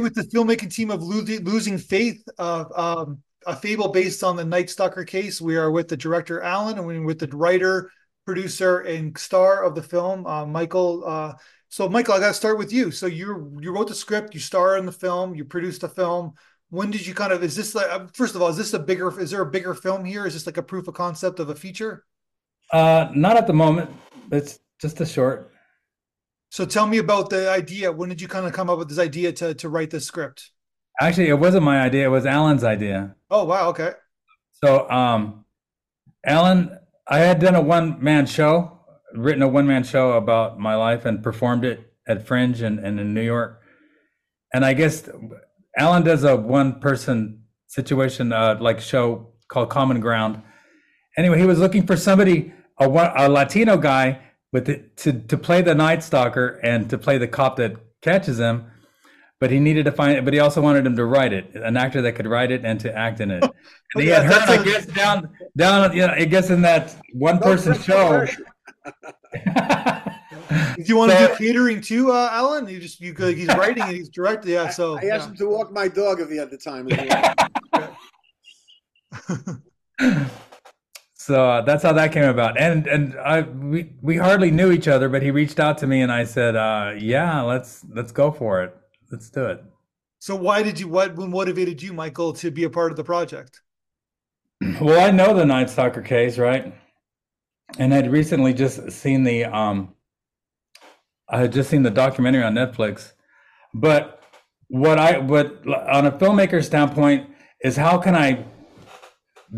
with the filmmaking team of losing, losing faith of um, a fable based on the Night Stalker case. We are with the director Allan, and we're with the writer, producer, and star of the film, uh, Michael. Uh, so, Michael, I got to start with you. So, you you wrote the script, you star in the film, you produced the film. When did you kind of? Is this like? uh, First of all, is this a bigger? Is there a bigger film here? Is this like a proof of concept of a feature? Uh, not at the moment. It's just a short. So, tell me about the idea. When did you kind of come up with this idea to to write this script? Actually, it wasn't my idea. It was Allan's idea. Oh, wow. Okay. So, um, Allan, I had done a one man show, written a one man show about my life and performed it at Fringe and, and in New York. And I guess Allan does a one person situation, uh, like show called Common Ground. Anyway, he was looking for somebody, a, a Latino guy with it to, to play the Night Stalker and to play the cop that catches him. But he needed to find it, but he also wanted him to write it, an actor that could write it and to act in it. And he Yeah, had heard, that's I a- guess, down, down, you know, I guess in that one person show. Do you want to do catering too, uh, Allan? You just you he's writing and he's directing. Yeah. So I asked yeah. him to walk my dog if he had the time. so uh, that's how that came about. And and I we we hardly knew each other, but he reached out to me and I said, uh, "Yeah, let's let's go for it. Let's do it." So why did you what what motivated you, Michael, to be a part of the project? Well, I know the Night Stalker case, right? And I'd recently just seen the um I had just seen the documentary on Netflix. But what I what on a filmmaker standpoint is how can I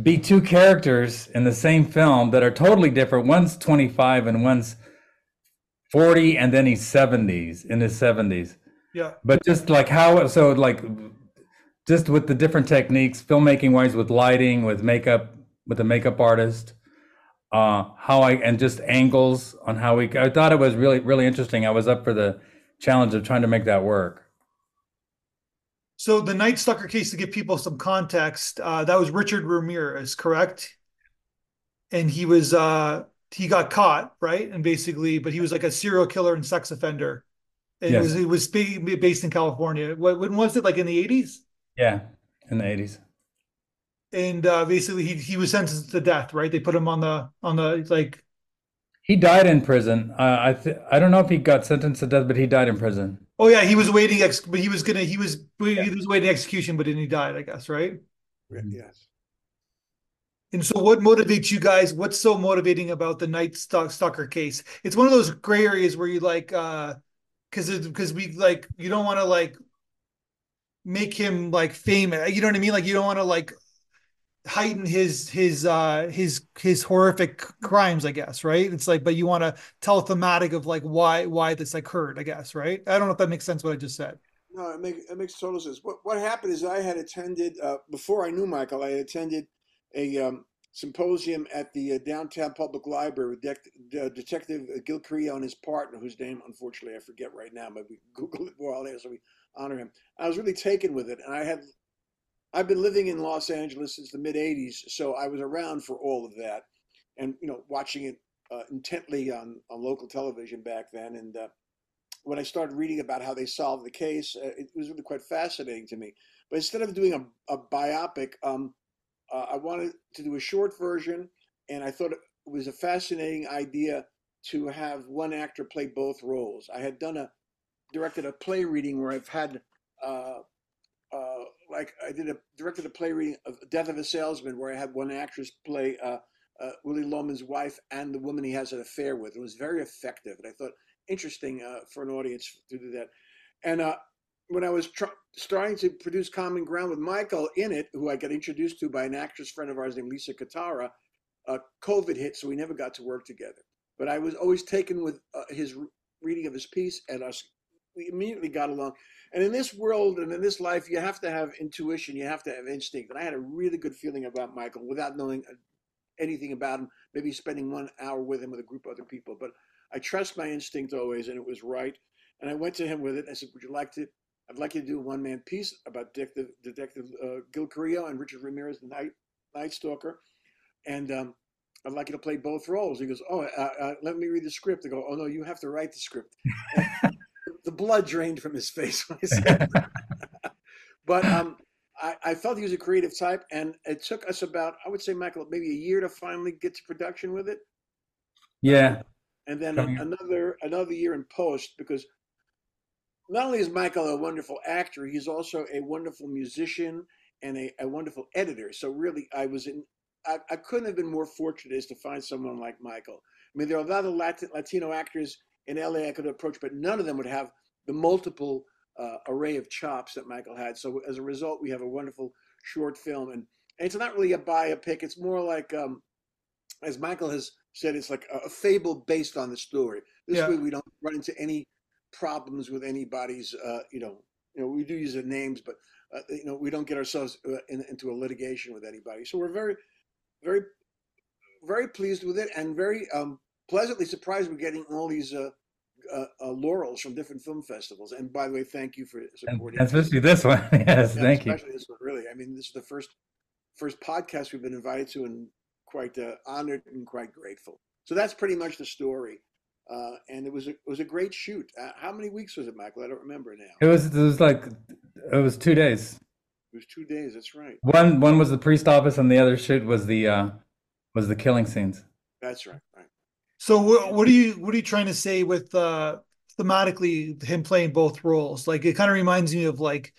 be two characters in the same film that are totally different. One's 25 and one's 40 and then he's 70s in his 70s Yeah. but just like how so like just with the different techniques filmmaking wise with lighting with makeup with the makeup artist uh how i and just angles on how we i thought it was really really interesting i was up for the challenge of trying to make that work So the Night Stalker case, to give people some context, uh, that was Richard Ramirez, correct? And he was uh, he got caught, right? And basically, but he was like a serial killer and sex offender. And Yes. it was it was based in California. When was it? Like in the eighties? yeah in the 80s And uh, basically, he he was sentenced to death, right? They put him on the on the like he died in prison uh, i th- i don't know if he got sentenced to death but he died in prison Oh yeah, he was waiting. Ex- but he was gonna. He was. He was waiting execution, but then he died. I guess, right? yes. And so, what motivates you guys? What's so motivating about the Night Stalker case? It's one of those gray areas where you like, uh, because because we like you don't want to like make him like famous. You know what I mean? Like you don't want to like heighten his his uh his his horrific crimes i guess right it's like but you want to tell thematic of like why why this occurred i guess right i don't know if that makes sense what i just said No, it makes it makes total sense. What what happened is I had attended uh, before I knew Michael. I attended a um, symposium at the uh, downtown public library with Dec- uh, Detective Gil Carrillo and his partner, whose name unfortunately I forget right now, but we Google it while there, so we honor him. I was really taken with it, and I had I've been living in Los Angeles since the mid '80s, so I was around for all of that, and you know watching it uh, intently on on local television back then, and. Uh, when I started reading about how they solved the case, uh, it was really quite fascinating to me. But instead of doing a, a biopic, um, uh, I wanted to do a short version, and I thought it was a fascinating idea to have one actor play both roles. I had done a directed a play reading where I've had uh, like I did a directed a play reading of Death of a Salesman where I had one actress play uh, uh, Willy Loman's wife and the woman he has an affair with. It was very effective, and I thought interesting uh, for an audience to do that. And uh, when I was tr- starting to produce Common Ground with Michael in it, who I got introduced to by an actress friend of ours named Lisa Katara, uh, COVID hit, so we never got to work together. But I was always taken with uh, his re- reading of his piece, and us we immediately got along. And in this world and in this life, you have to have intuition, you have to have instinct. And I had a really good feeling about Michael without knowing uh, anything about him. Maybe spending one hour with him with a group of other people, but I trust my instinct always, and it was right. And I went to him with it. I said, "Would you like to? I'd like you to do a one-man piece about Detective Detective uh, Gil Carrillo and Richard Ramirez, the Night Night Stalker, and um, I'd like you to play both roles." He goes, "Oh, uh, uh, let me read the script." I go, "Oh no, you have to write the script." the blood drained from his face when I said that. But um, I, I felt he was a creative type, and it took us about, I would say, Michael, maybe a year to finally get to production with it, Yeah. and then Coming- another another year in post because not only is Michael a wonderful actor, he's also a wonderful musician and a, a wonderful editor. So really, I was in. I, I couldn't have been more fortunate as to find someone like Michael. I mean, there are a lot of Latin, Latino actors in LA I could approach, but none of them would have the multiple uh, array of chops that Michael had. So as a result, we have a wonderful short film, and, and it's not really a biopic. It's more like, um, as Michael has said, it's like a, a fable based on the story. This Yeah. way, we don't run into any problems with anybody's. Uh, you know, you know, we do use their names, but uh, you know, we don't get ourselves uh, in, into a litigation with anybody. So we're very, very, very pleased with it, and very um, pleasantly surprised we're getting all these. Uh, uh, uh, laurels from different film festivals, and by the way, thank you for And supporting. especially this one. yes, Yeah, thank you. especially this one, really. I mean, this is the first first podcast we've been invited to, and quite uh, honored and quite grateful. So that's pretty much the story. Uh, and it was a, it was a great shoot. Uh, how many weeks was it, Michael? I don't remember now. It was it was like it was two days. It was two days. That's right. One one was the priest office, and the other shoot was the uh, was the killing scenes. That's right. Right. So what, what are you what are you trying to say with uh thematically him playing both roles? Like it kind of reminds me of like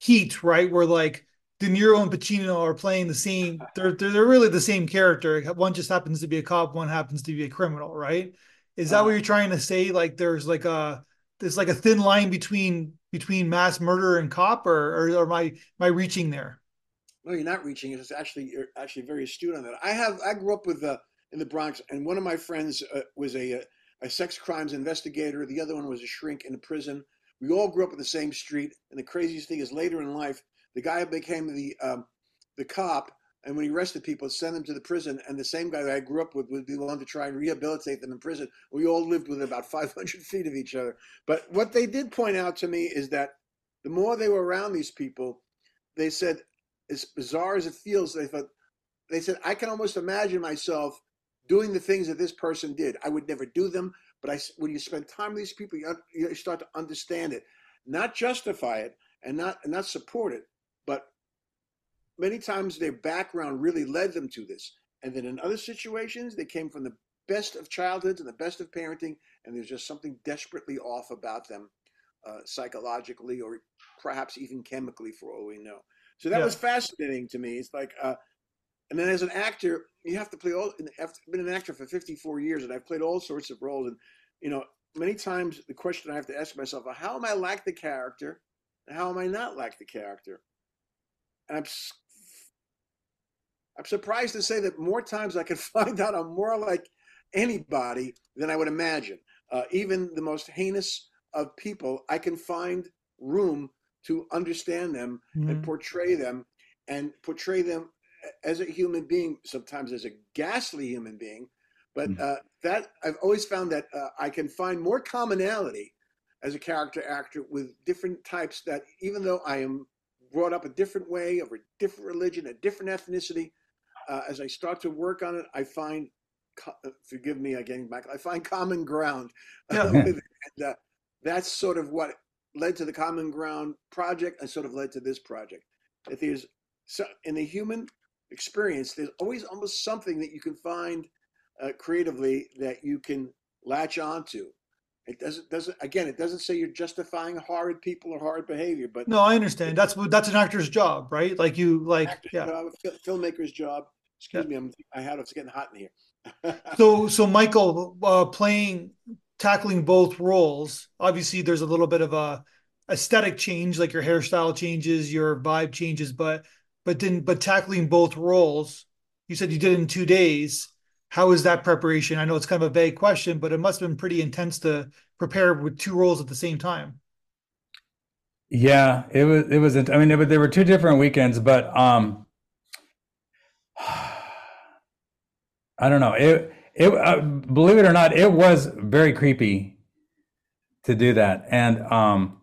Heat, right? Where like De Niro and Pacino are playing the same. They're they're, they're really the same character. One just happens to be a cop. One happens to be a criminal, right? Is that what Uh, you're trying to say? Like there's like a there's like a thin line between between mass murder and cop, or or, or am I am I reaching there? No, you're not reaching. It's actually you're actually very astute on that. I have I grew up with uh, in the Bronx, and one of my friends uh, was a a sex crimes investigator. The other one was a shrink in a prison. We all grew up in the same street. And the craziest thing is, later in life, the guy became the um, the cop, and when he arrested people, sent them to the prison. And the same guy that I grew up with would be the one to try and rehabilitate them in prison. We all lived within about 500 feet of each other. But what they did point out to me is that the more they were around these people, they said as bizarre as it feels, they thought they said I can almost imagine myself doing the things that this person did. I would never do them, but I, when you spend time with these people, you, you start to understand it, not justify it, and not and not support it, but many times their background really led them to this. And then in other situations, they came from the best of childhoods and the best of parenting, and there's just something desperately off about them, uh, psychologically or perhaps even chemically, for all we know. So that Yeah. was fascinating to me. It's like, uh, and then as an actor, you have to play all. I've been an actor for 54 years, and I've played all sorts of roles. And you know, many times the question I have to ask myself: How am I like the character, and how am I not like the character? And I'm I'm surprised to say that more times I can find out I'm more like anybody than I would imagine. Uh, even the most heinous of people, I can find room to understand them and Mhm. portray them and portray them as a human being, sometimes as a ghastly human being. But Mm. uh, that I've always found that uh, I can find more commonality as a character actor with different types that even though I am brought up a different way, of a different religion, a different ethnicity, uh, as I start to work on it, I find, uh, forgive me again, Michael, I find common ground. Yeah. uh, and uh, that's sort of what led to the Common Ground project and sort of led to this project. That there's, so, in the human experience, there's always almost something that you can find uh, creatively that you can latch onto. It doesn't doesn't again. It doesn't say you're justifying horrid people or horrid behavior, but No, I understand. That's what that's an actor's job, right? Like you like yeah. job, filmmaker's job. Excuse Yeah. me, I'm, I had it's getting hot in here. So so Michael uh playing tackling both roles, obviously there's a little bit of a aesthetic change, like your hairstyle changes, your vibe changes, but but then but tackling both roles, you said you did in two days. How is that preparation? I know it's kind of a vague question, but it must have been pretty intense to prepare with two roles at the same time. Yeah, it was. It was. I mean, it, there were two different weekends, but um, I don't know. It. It. Uh, believe it or not, it was very creepy to do that, and um,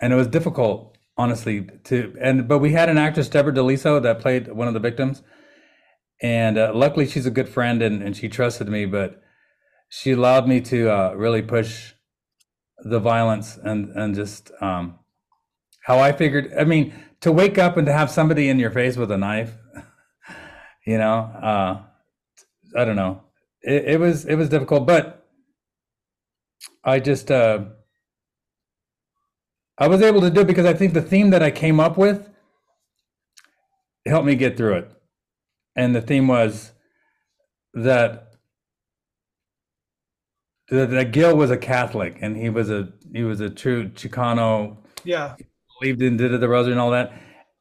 and it was difficult, honestly. To and but we had an actress, Deborah Deliso, that played one of the victims, and uh, luckily she's a good friend and and she trusted me, but she allowed me to uh, really push the violence and and just um how I figured. I mean, to wake up and to have somebody in your face with a knife, you know, uh, I don't know. It, it was it was difficult, but I just uh, I was able to do it because I think the theme that I came up with helped me get through it, and the theme was that that, Gil was a Catholic and he was a he was a true Chicano Yeah. believed in did the rosary and all that,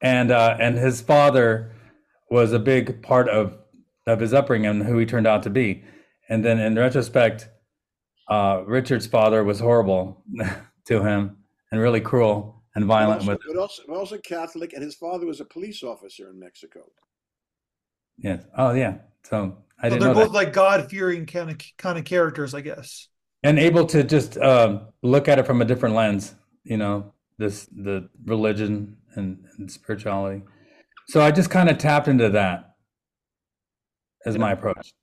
and uh, and his father was a big part of of his upbringing and who he turned out to be. And then in retrospect, uh, Richard's father was horrible to him and really cruel and violent also, with but also, but also Catholic, and his father was a police officer in Mexico. yes. Oh yeah. So I So didn't they're know both that. like God fearing kind of kind of characters, I guess. And able to just um, look at it from a different lens, you know, this the religion and, and spirituality. So I just kind of tapped into that as my approach.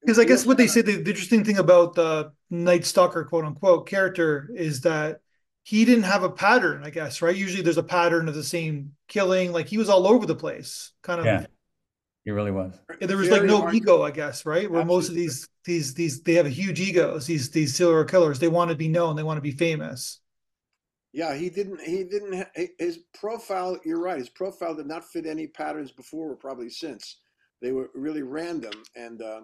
Because I guess what they had- say the, the interesting thing about the Night Stalker quote unquote character is that he didn't have a pattern, I guess, right? Usually there's a pattern of the same killing. Like he was all over the place, kind of. Yeah, he really was. There was like no hard- ego, I guess, right? Where most of these these these they have a huge egos. These these serial killers, they want to be known, they want to be famous. Yeah, he didn't. He didn't. His profile. You're right. His profile did not fit any patterns before or probably since. They were really random. And uh,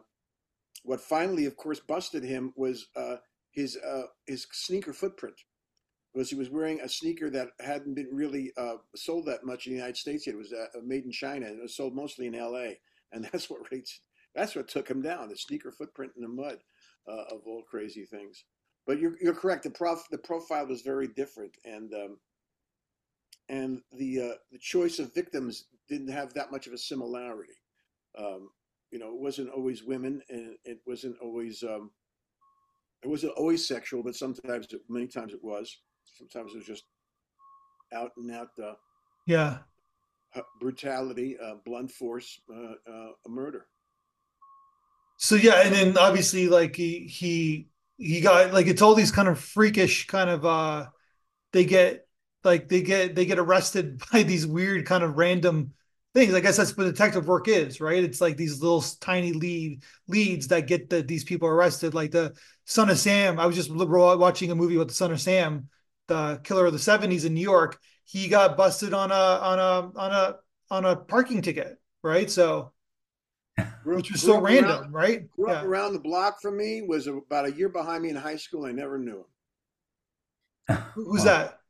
what finally, of course, busted him was uh, his uh, his sneaker footprint. Was he was wearing a sneaker that hadn't been really uh, sold that much in the United States yet. It was uh, made in China and it was sold mostly in L.A. And that's what rates. That's what took him down. The sneaker footprint in the mud, uh, of all crazy things. But you're you're correct. The prof the profile was very different, and um, and the uh, the choice of victims didn't have that much of a similarity. Um, you know, it wasn't always women, and it wasn't always um, it wasn't always sexual, but sometimes, it, many times it was. Sometimes it was just out and out uh, Yeah. brutality, uh, blunt force, uh, uh, a murder. So yeah, and then obviously like he he he got like it's all these kind of freakish kind of uh they get like they get they get arrested by these weird kind of random things. I guess that's what detective work is, right? It's like these little tiny lead leads that get the, these people arrested. Like the Son of Sam. I was just watching a movie with the Son of Sam, the killer of the '70s in New York. He got busted on a on a on a on a parking ticket, right? So which was so random, around- right? Grew up around the block from me. Was about a year behind me in high school. I never knew him. Who's Wow. that?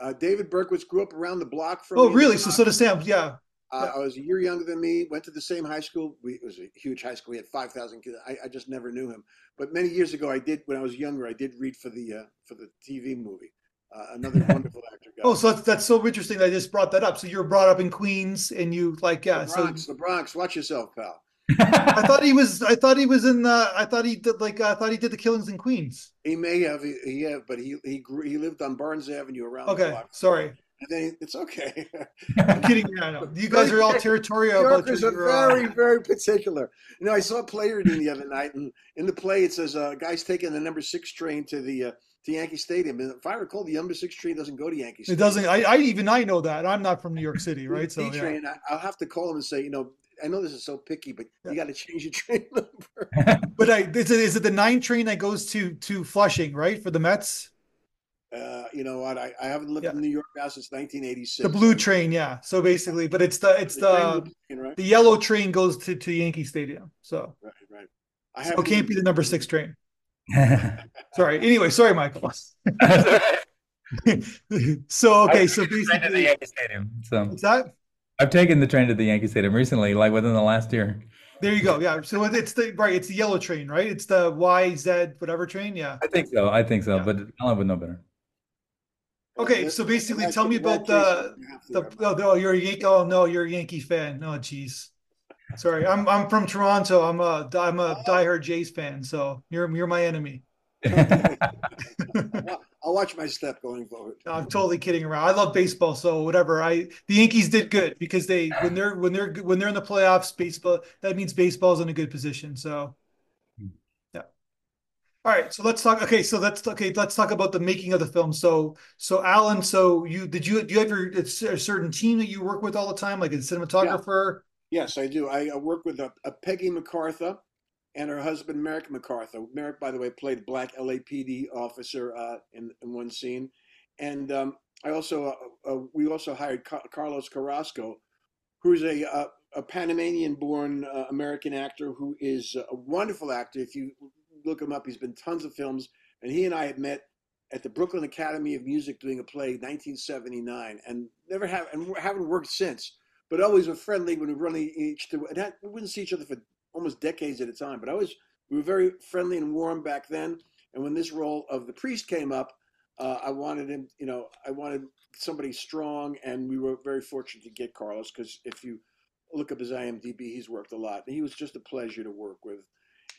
Uh, David Berkowitz grew up around the block from Oh, really? So so does Sam. Yeah. Uh, I was a year younger than me. Went to the same high school. We, it was a huge high school. We had five thousand kids. I, I just never knew him. But many years ago, I did. When I was younger, I did read for the uh, for the TV movie. Uh, another wonderful actor. Guy. Oh, so that's that's so interesting. that I just brought that up. So you're brought up in Queens, and you like yeah. the So Bronx, the Bronx. Watch yourself, pal. I thought he was. I thought he was in the. I thought he did like. I thought he did the killings in Queens. He may have, he, he have, but he he grew, he lived on Barnes Avenue around the Okay, block. sorry. And then it's okay. I'm kidding. Yeah, know. You guys are all territorial Yorkers are uh, very, very particular. You know, I saw a play reading the other night, and in the play it says, uh, "Guys taking the number six train to the uh, to Yankee Stadium." And if I recall, the number six train doesn't go to Yankee Stadium. It doesn't. I, I even I know that. I'm not from New York City, right? So yeah. train. I'll have to call him and say, you know, I know this is so picky, but Yeah. you got to change your train number. But I is it, is it the nine train that goes to to Flushing, right, for the Mets? Uh, you know what? I, I haven't lived Yeah. in New York now since 1986. The blue train, yeah. So basically, but it's the it's The the train, right? the yellow train goes to to Yankee Stadium. So Right, right. I so it can't be the number six train. Sorry. Anyway, sorry, Michael. so okay, so Train to the basically, Yankee Stadium. So what's that? I've taken the train to the Yankee Stadium recently, like within the last year. There you go. Yeah. So it's the right. It's the yellow train, right? It's the YZ whatever train. Yeah. I think so. I think so. Yeah. But Allan would know better. Okay. So basically, tell me about the Jason you have to the. Oh, no, you're a Yankee. Oh no, you're a Yankee fan. Oh, geez. Sorry, I'm I'm from Toronto. I'm a I'm a diehard Jays fan. So you're you're my enemy. I'll- I'll watch my step going forward. I'm totally kidding around. I love baseball, so whatever. I the Yankees did good because they when they're when they're when they're in the playoffs, baseball that means baseball's in a good position. So, yeah. All right, so let's talk. Okay, so let's okay. Let's talk about the making of the film. So, so Alan, so you did you do you have your a certain team that you work with all the time, like a cinematographer? Yeah. Yes, I do. I, work with a, a, Peggy MacArthur and her husband Merrick MacArthur. Merrick, by the way, played a black LAPD officer uh, in, in one scene, and um, I also uh, uh, we also hired Ca- Carlos Carrasco, who's a uh, a Panamanian-born uh, American actor who is a wonderful actor. If you look him up. He's been tons of films, and he and I had met at the Brooklyn Academy of Music doing a play, 1979, and never have and haven't worked since. But always were friendly when we were running each to. And we wouldn't see each other for almost decades at a time. But always we were very friendly and warm back then. And when this role of the priest came up, uh, I wanted him. You know, I wanted somebody strong, and we were very fortunate to get Carlos because if you look up his IMDb, he's worked a lot. And he was just a pleasure to work with.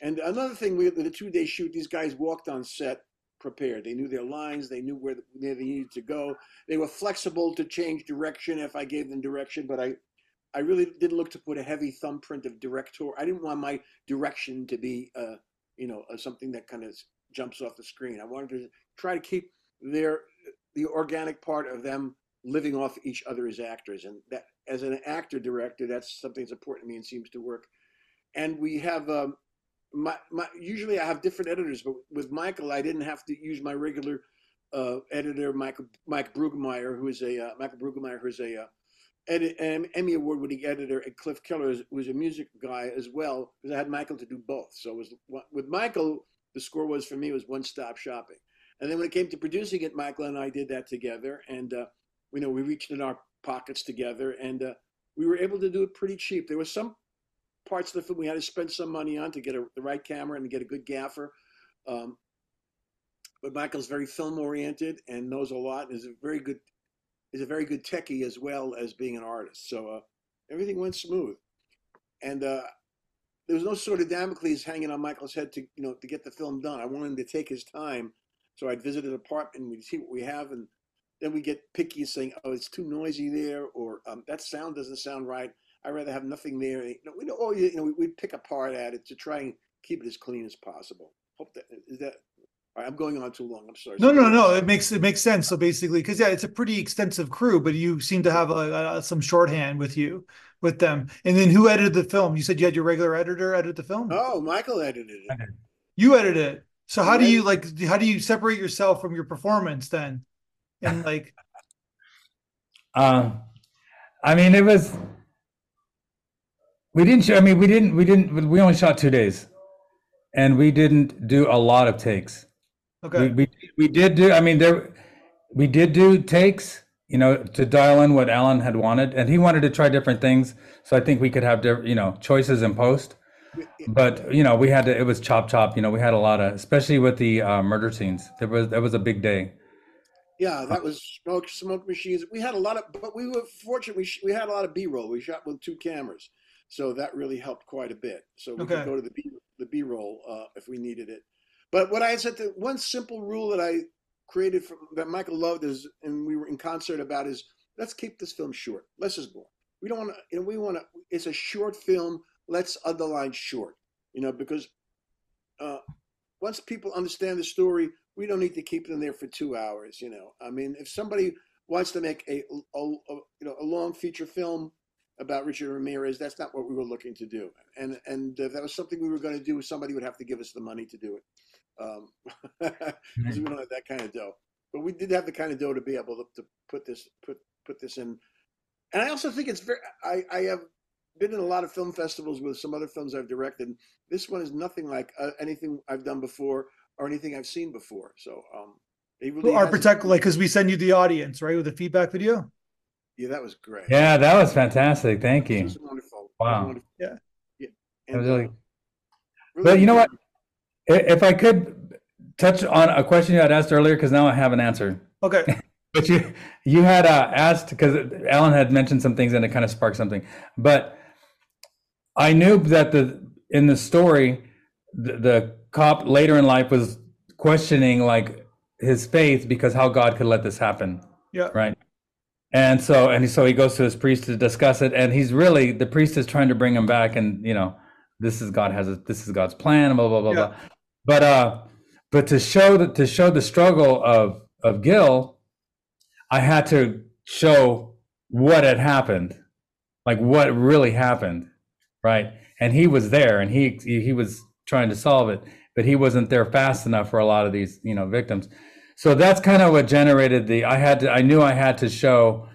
And another thing, we the two day shoot, these guys walked on set prepared. They knew their lines. They knew where they needed to go. They were flexible to change direction if I gave them direction, but I, I really didn't look to put a heavy thumbprint of director. I didn't want my direction to be, uh, you know, uh, something that kind of jumps off the screen. I wanted to try to keep their the organic part of them living off each other as actors, and that as an actor director, that's something that's important to me and seems to work. And we have um, my, my usually I have different editors, but with Michael, I didn't have to use my regular uh, editor, Michael Mike Brueggemeyer, who is a uh, Michael Brueggemeyer, who's a uh, edit, Emmy Award winning editor, and Cliff Keller was a music guy as well, because I had Michael to do both. So it was with Michael, the score was for me was one stop shopping. And then when it came to producing it, Michael and I did that together, and uh, you know we reached in our pockets together, and uh, we were able to do it pretty cheap. There was some parts of the film we had to spend some money on to get a, the right camera and to get a good gaffer. Um, but Michael's very film oriented and knows a lot and is a very good is a very good techie as well as being an artist. So uh, everything went smooth, and uh, there was no sort of Damocles hanging on Michael's head to you know to get the film done. I wanted him to take his time, so I'd visit an apartment, and we'd see what we have, and then we get picky saying, "Oh, it's too noisy there," or um, "That sound doesn't sound right." I'd rather have nothing there. You know, we know, you know, we'd pick apart at it to try and keep it as clean as possible. Hope that is that. Right, I'm going on too long. I'm sorry. No, no, no. It makes it makes sense. So basically, because yeah, it's a pretty extensive crew, but you seem to have a, a, some shorthand with you with them. And then who edited the film? You said you had your regular editor edit the film. Oh, Michael edited it. You edited it. So how do you like? How do you separate yourself from your performance then? And like, um, I mean, it was we didn't. show, I mean, we didn't. We didn't. We only shot two days, and we didn't do a lot of takes. Okay. We we, we did do. I mean, there we did do takes. You know, to dial in what Allan had wanted, and he wanted to try different things. So I think we could have different, you know, choices in post. But you know, we had to. It was chop chop. You know, we had a lot of, especially with the uh, murder scenes. There was that was a big day. Yeah, that was smoke smoke machines. We had a lot of, but we were fortunate. We we had a lot of B roll. We shot with two cameras. So that really helped quite a bit. So we okay. could go to the B the B roll uh, if we needed it. But what I said, the one simple rule that I created from that Michael loved is, and we were in concert about is let's keep this film short. Less is more. We don't want to, you know, we want to. It's a short film. Let's underline short. You know, because uh, once people understand the story, we don't need to keep them there for two hours. You know, I mean, if somebody wants to make a, a, a you know a long feature film about Richard Ramirez. That's not what we were looking to do. And and if that was something we were going to do, somebody would have to give us the money to do it. Um, because we don't have that kind of dough. But we did have the kind of dough to be able to, to put this put put this in. And I also think it's very. I I have been in a lot of film festivals with some other films I've directed. This one is nothing like uh, anything I've done before or anything I've seen before. So um, really well, protect like because we send you the audience right with a feedback video. Yeah, that was great. Yeah, that was fantastic. Thank you. wonderful. Wow. Wonderful. Yeah. Yeah. And, really, uh, really but you know what? If I could touch on a question you had asked earlier, because now I have an answer. Okay. but you you had uh, asked because Alan had mentioned some things and it kind of sparked something. But I knew that the in the story, the, the cop later in life was questioning like his faith because how God could let this happen. Yeah. Right. And so, and so he goes to his priest to discuss it, and he's really the priest is trying to bring him back, and you know, this is God has a, this is God's plan, blah blah blah yeah. blah. But uh, but to show that to show the struggle of of Gil, I had to show what had happened, like what really happened, right? And he was there, and he he was trying to solve it, but he wasn't there fast enough for a lot of these you know victims. So that's kind of what generated the. I had to. I knew I had to show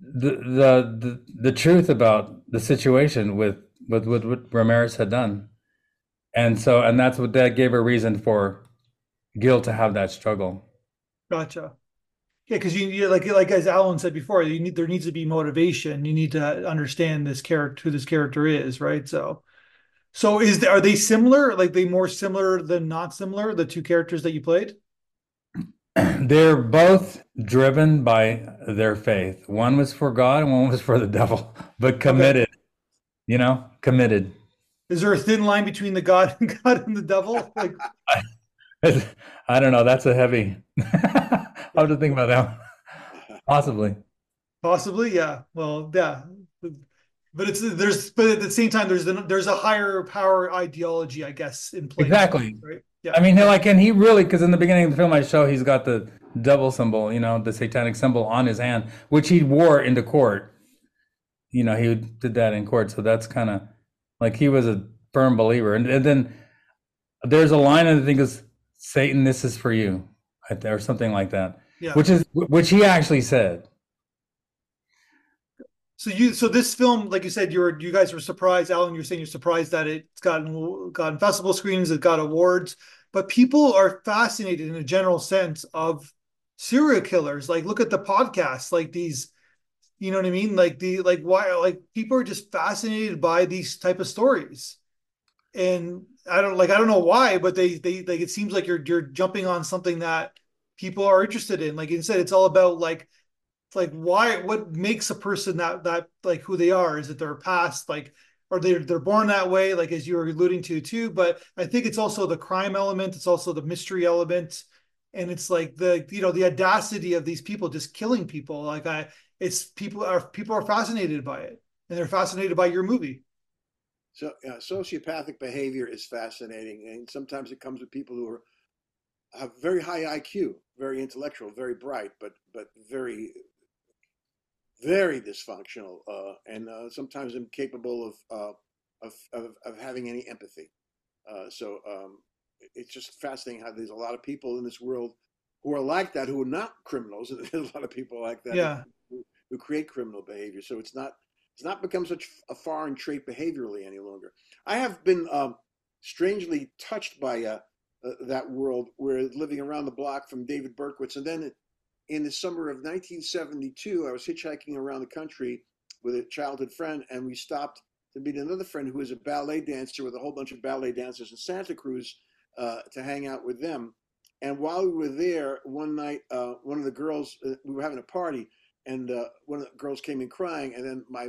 the the the, the truth about the situation with with, with what Ramirez had done, and so and that's what that gave a reason for Gil to have that struggle. Gotcha. Yeah, because you, you like like as Allan said before, you need there needs to be motivation. You need to understand this character, who this character is, right? So, so is are they similar? Like they more similar than not similar? The two characters that you played. They're both driven by their faith. One was for God, and one was for the devil, but committed. Okay. You know, committed. Is there a thin line between the God and God and the devil? Like, I don't know. That's a heavy. I have to think about that? Possibly. Possibly, yeah. Well, yeah, but it's there's but at the same time there's there's a higher power ideology, I guess, in place. Exactly. Right. Yeah. I mean, like, and he really because in the beginning of the film I show he's got the devil symbol, you know, the satanic symbol on his hand, which he wore into court. You know, he did that in court, so that's kind of like he was a firm believer. And, and then there's a line I think is Satan, this is for you, or something like that. Yeah. Which is which he actually said. So you so this film, like you said, you were you guys were surprised. Allan, you're saying you're surprised that it's gotten gotten festival screens, it got awards, but people are fascinated in a general sense of serial killers. Like look at the podcast, like these, you know what I mean? Like the like why like people are just fascinated by these type of stories. And I don't like I don't know why, but they they like it seems like you're you're jumping on something that people are interested in. Like instead, it's all about like like why what makes a person that that like who they are? Is it their past? Like or they're they're born that way, like as you were alluding to too. But I think it's also the crime element, it's also the mystery element, and it's like the you know the audacity of these people just killing people. Like I, it's people are people are fascinated by it, and they're fascinated by your movie. So sociopathic behavior is fascinating, and sometimes it comes with people who are have very high IQ, very intellectual, very bright, but but very very dysfunctional, uh, and uh, sometimes incapable of, uh, of, of of having any empathy. Uh, so um, it's just fascinating how there's a lot of people in this world who are like that, who are not criminals, and there's a lot of people like that yeah. who, who create criminal behavior. So it's not it's not become such a foreign trait behaviorally any longer. I have been um, strangely touched by uh, uh, that world. We're living around the block from David Berkowitz, and then in the summer of 1972, I was hitchhiking around the country with a childhood friend, and we stopped to meet another friend who was a ballet dancer with a whole bunch of ballet dancers in Santa Cruz uh, to hang out with them. And while we were there, one night, uh, one of the girls, uh, we were having a party, and uh, one of the girls came in crying. And then my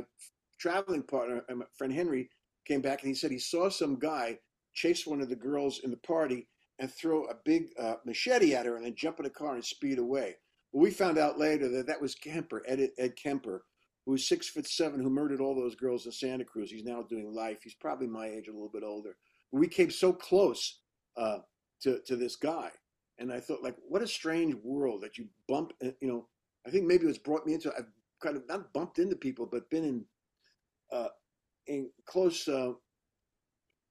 traveling partner, my friend Henry, came back and he said he saw some guy chase one of the girls in the party and throw a big uh, machete at her and then jump in a car and speed away. Well, we found out later that that was Kemper, Ed, Ed Kemper, who was six foot seven, who murdered all those girls in Santa Cruz. He's now doing life. He's probably my age, a little bit older. We came so close uh, to to this guy, and I thought, like, what a strange world that you bump. Uh, you know, I think maybe it's brought me into. I've kind of not bumped into people, but been in uh, in close uh,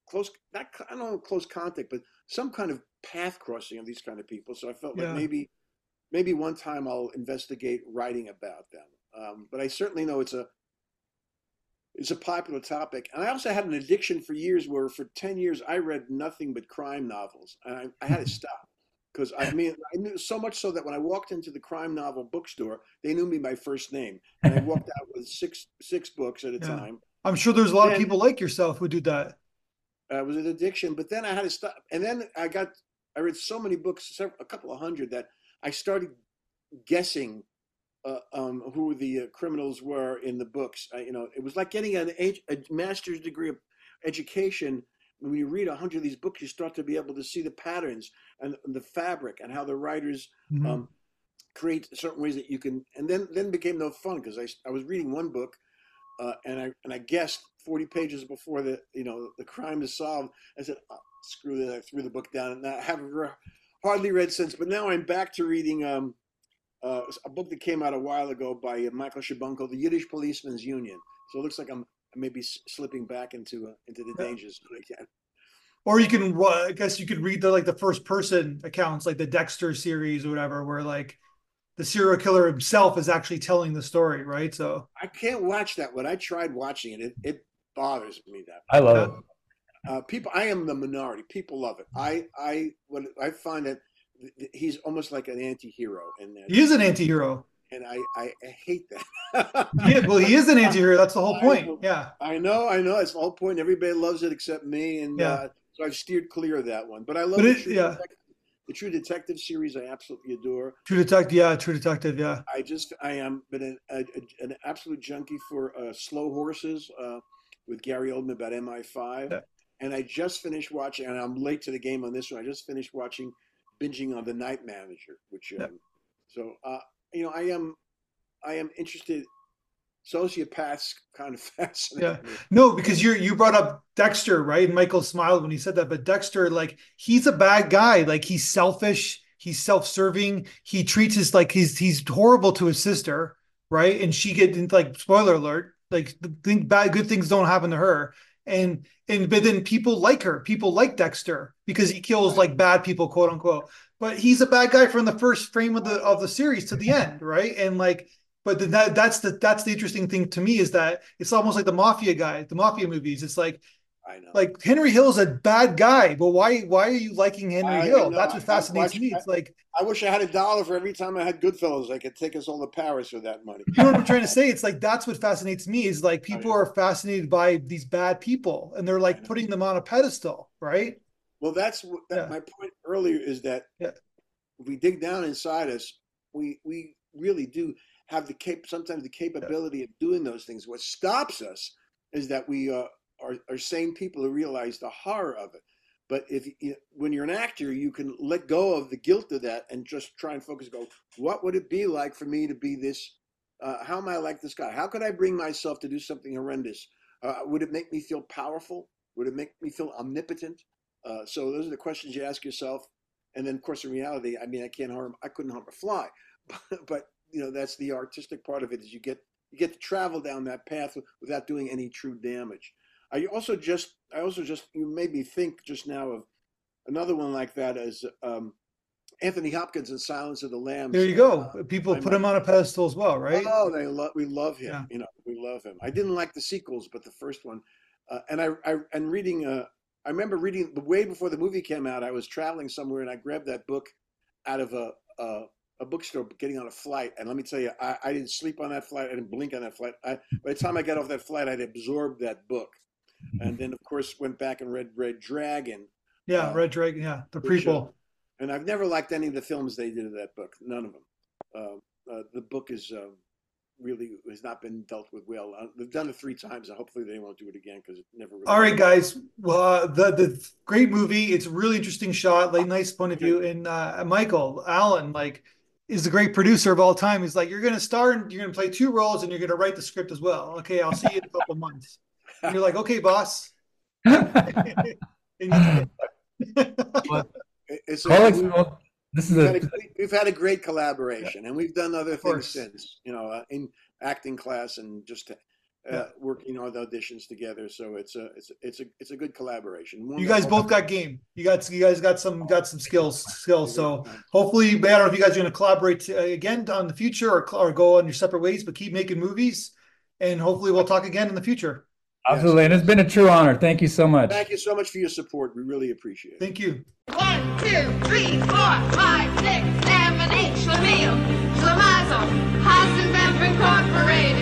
close not I don't know close contact, but some kind of path crossing of these kind of people. So I felt yeah. like maybe maybe one time I'll investigate writing about them. Um, but I certainly know it's a it's a popular topic, and I also had an addiction for years where for ten years I read nothing but crime novels, and I, I had to stop because I mean I knew so much so that when I walked into the crime novel bookstore, they knew me by first name, and I walked out with six six books at a yeah. time. I'm sure there's a lot and, of people like yourself who do that. Uh, it was an addiction, but then I had to stop, and then I got I read so many books, several, a couple of hundred, that I started guessing uh, um, who the uh, criminals were in the books. I, you know, it was like getting an a master's degree of education when you read a hundred of these books, you start to be able to see the patterns and the fabric and how the writers mm-hmm. um, create certain ways that you can. And then then became no fun because I I was reading one book. Uh, and I and I guessed 40 pages before the you know the crime is solved. I said, screw that. I threw the book down and I haven't hardly read since. But now I'm back to reading um, uh, a book that came out a while ago by uh, Michael Chabon called The Yiddish Policeman's Union. So it looks like I'm maybe slipping back into uh, into the dangers again. Or you can, well, I guess you could read the like the first person accounts, like the Dexter series or whatever, where like the serial killer himself is actually telling the story, right? So I can't watch that one. I tried watching it. It, it bothers me that. I love it. Uh, people, I am the minority. People love it. I, I, what I find that he's almost like an anti-hero that. He is an anti-hero. And I, I, I hate that. yeah, well, he is an anti-hero. That's the whole point. I yeah. I know, I know. It's the whole point. Everybody loves it except me, and yeah. uh, so I've steered clear of that one. But I love but it. Yeah. The True Detective series, I absolutely adore. True Detective, yeah, True Detective, yeah. I just, I am, been an, a, an absolute junkie for uh, Slow Horses uh, with Gary Oldman about MI5. Yeah. And I just finished watching, and I'm late to the game on this one. I just finished watching, binging on The Night Manager, which, um, yeah. so, uh, you know, I am, I am interested sociopaths kind of fascinating. Yeah. No, because you you brought up Dexter, right? And Michael smiled when he said that. But Dexter, like, he's a bad guy. Like he's selfish, he's self-serving, he treats his like he's he's horrible to his sister, right? And she get like spoiler alert, like the thing bad good things don't happen to her. And and but then people like her, people like Dexter because he kills like bad people, quote unquote. But he's a bad guy from the first frame of the of the series to the end, right? And like but that that's the that's the interesting thing to me is that it's almost like the mafia guy, the mafia movies. It's like I know. Like Henry Hill's a bad guy, but why why are you liking Henry I, Hill? That's what fascinates me. It's like I wish I had a dollar for every time I had Goodfellas. I could take us all to Paris for that money. You know what I'm trying to say? It's like that's what fascinates me is like people are fascinated by these bad people and they're like putting them on a pedestal, right? Well, that's that, yeah. my point earlier is that yeah. if we dig down inside us, we we really do have the cap sometimes the capability of doing those things. What stops us is that we uh, are, are sane people who realize the horror of it. But if you, when you're an actor, you can let go of the guilt of that and just try and focus. Go, what would it be like for me to be this? Uh, how am I like this guy? How could I bring myself to do something horrendous? Uh, would it make me feel powerful? Would it make me feel omnipotent? Uh, so those are the questions you ask yourself. And then, of course, in reality, I mean, I can't harm. I couldn't harm a fly, but, but you know that's the artistic part of it is you get you get to travel down that path without doing any true damage. I also just I also just you made me think just now of another one like that as um, Anthony Hopkins in Silence of the Lambs. There you go. Uh, People put him on a pedestal as well, right? Oh, they love we love him. Yeah. You know, we love him. I didn't like the sequels, but the first one, uh, and I, I and reading. Uh, I remember reading the way before the movie came out. I was traveling somewhere and I grabbed that book out of a, a a bookstore getting on a flight. And let me tell you, I, I didn't sleep on that flight. I didn't blink on that flight. I, by the time I got off that flight, I'd absorbed that book. And then, of course, went back and read Red Dragon. Yeah, uh, Red Dragon. Yeah, the prequel. and I've never liked any of the films they did of that book. None of them. Uh, uh, the book is um, really has not been dealt with well. Uh, they've done it three times, and hopefully they won't do it again because it never. Really All right, guys. Well, uh, the the great movie. It's a really interesting shot, like nice point of view. And uh, Michael Allan, like is the great producer of all time. He's like, you're going to star and you're going to play two roles and you're going to write the script as well. Okay, I'll see you in a couple months. And you're like, okay, boss. it's a, we've, this is we've, a, had a, we've had a great collaboration and we've done other things since, you know, uh, in acting class and just uh, working on the auditions together. So it's a it's a, it's a it's a good collaboration. One you guys both got game. You got you guys got some got some skills skills. So hopefully, I don't know if you guys are going to collaborate uh, again on the future or or go on your separate ways, but keep making movies, and hopefully we'll talk again in the future. Absolutely. And it's been a true honor. Thank you so much. Thank you so much for your support. We really appreciate it. Thank you. One, two, three, four, five, six, seven, eight. Schlemiel, Schlemazel, Hasenpfeffer Incorporated.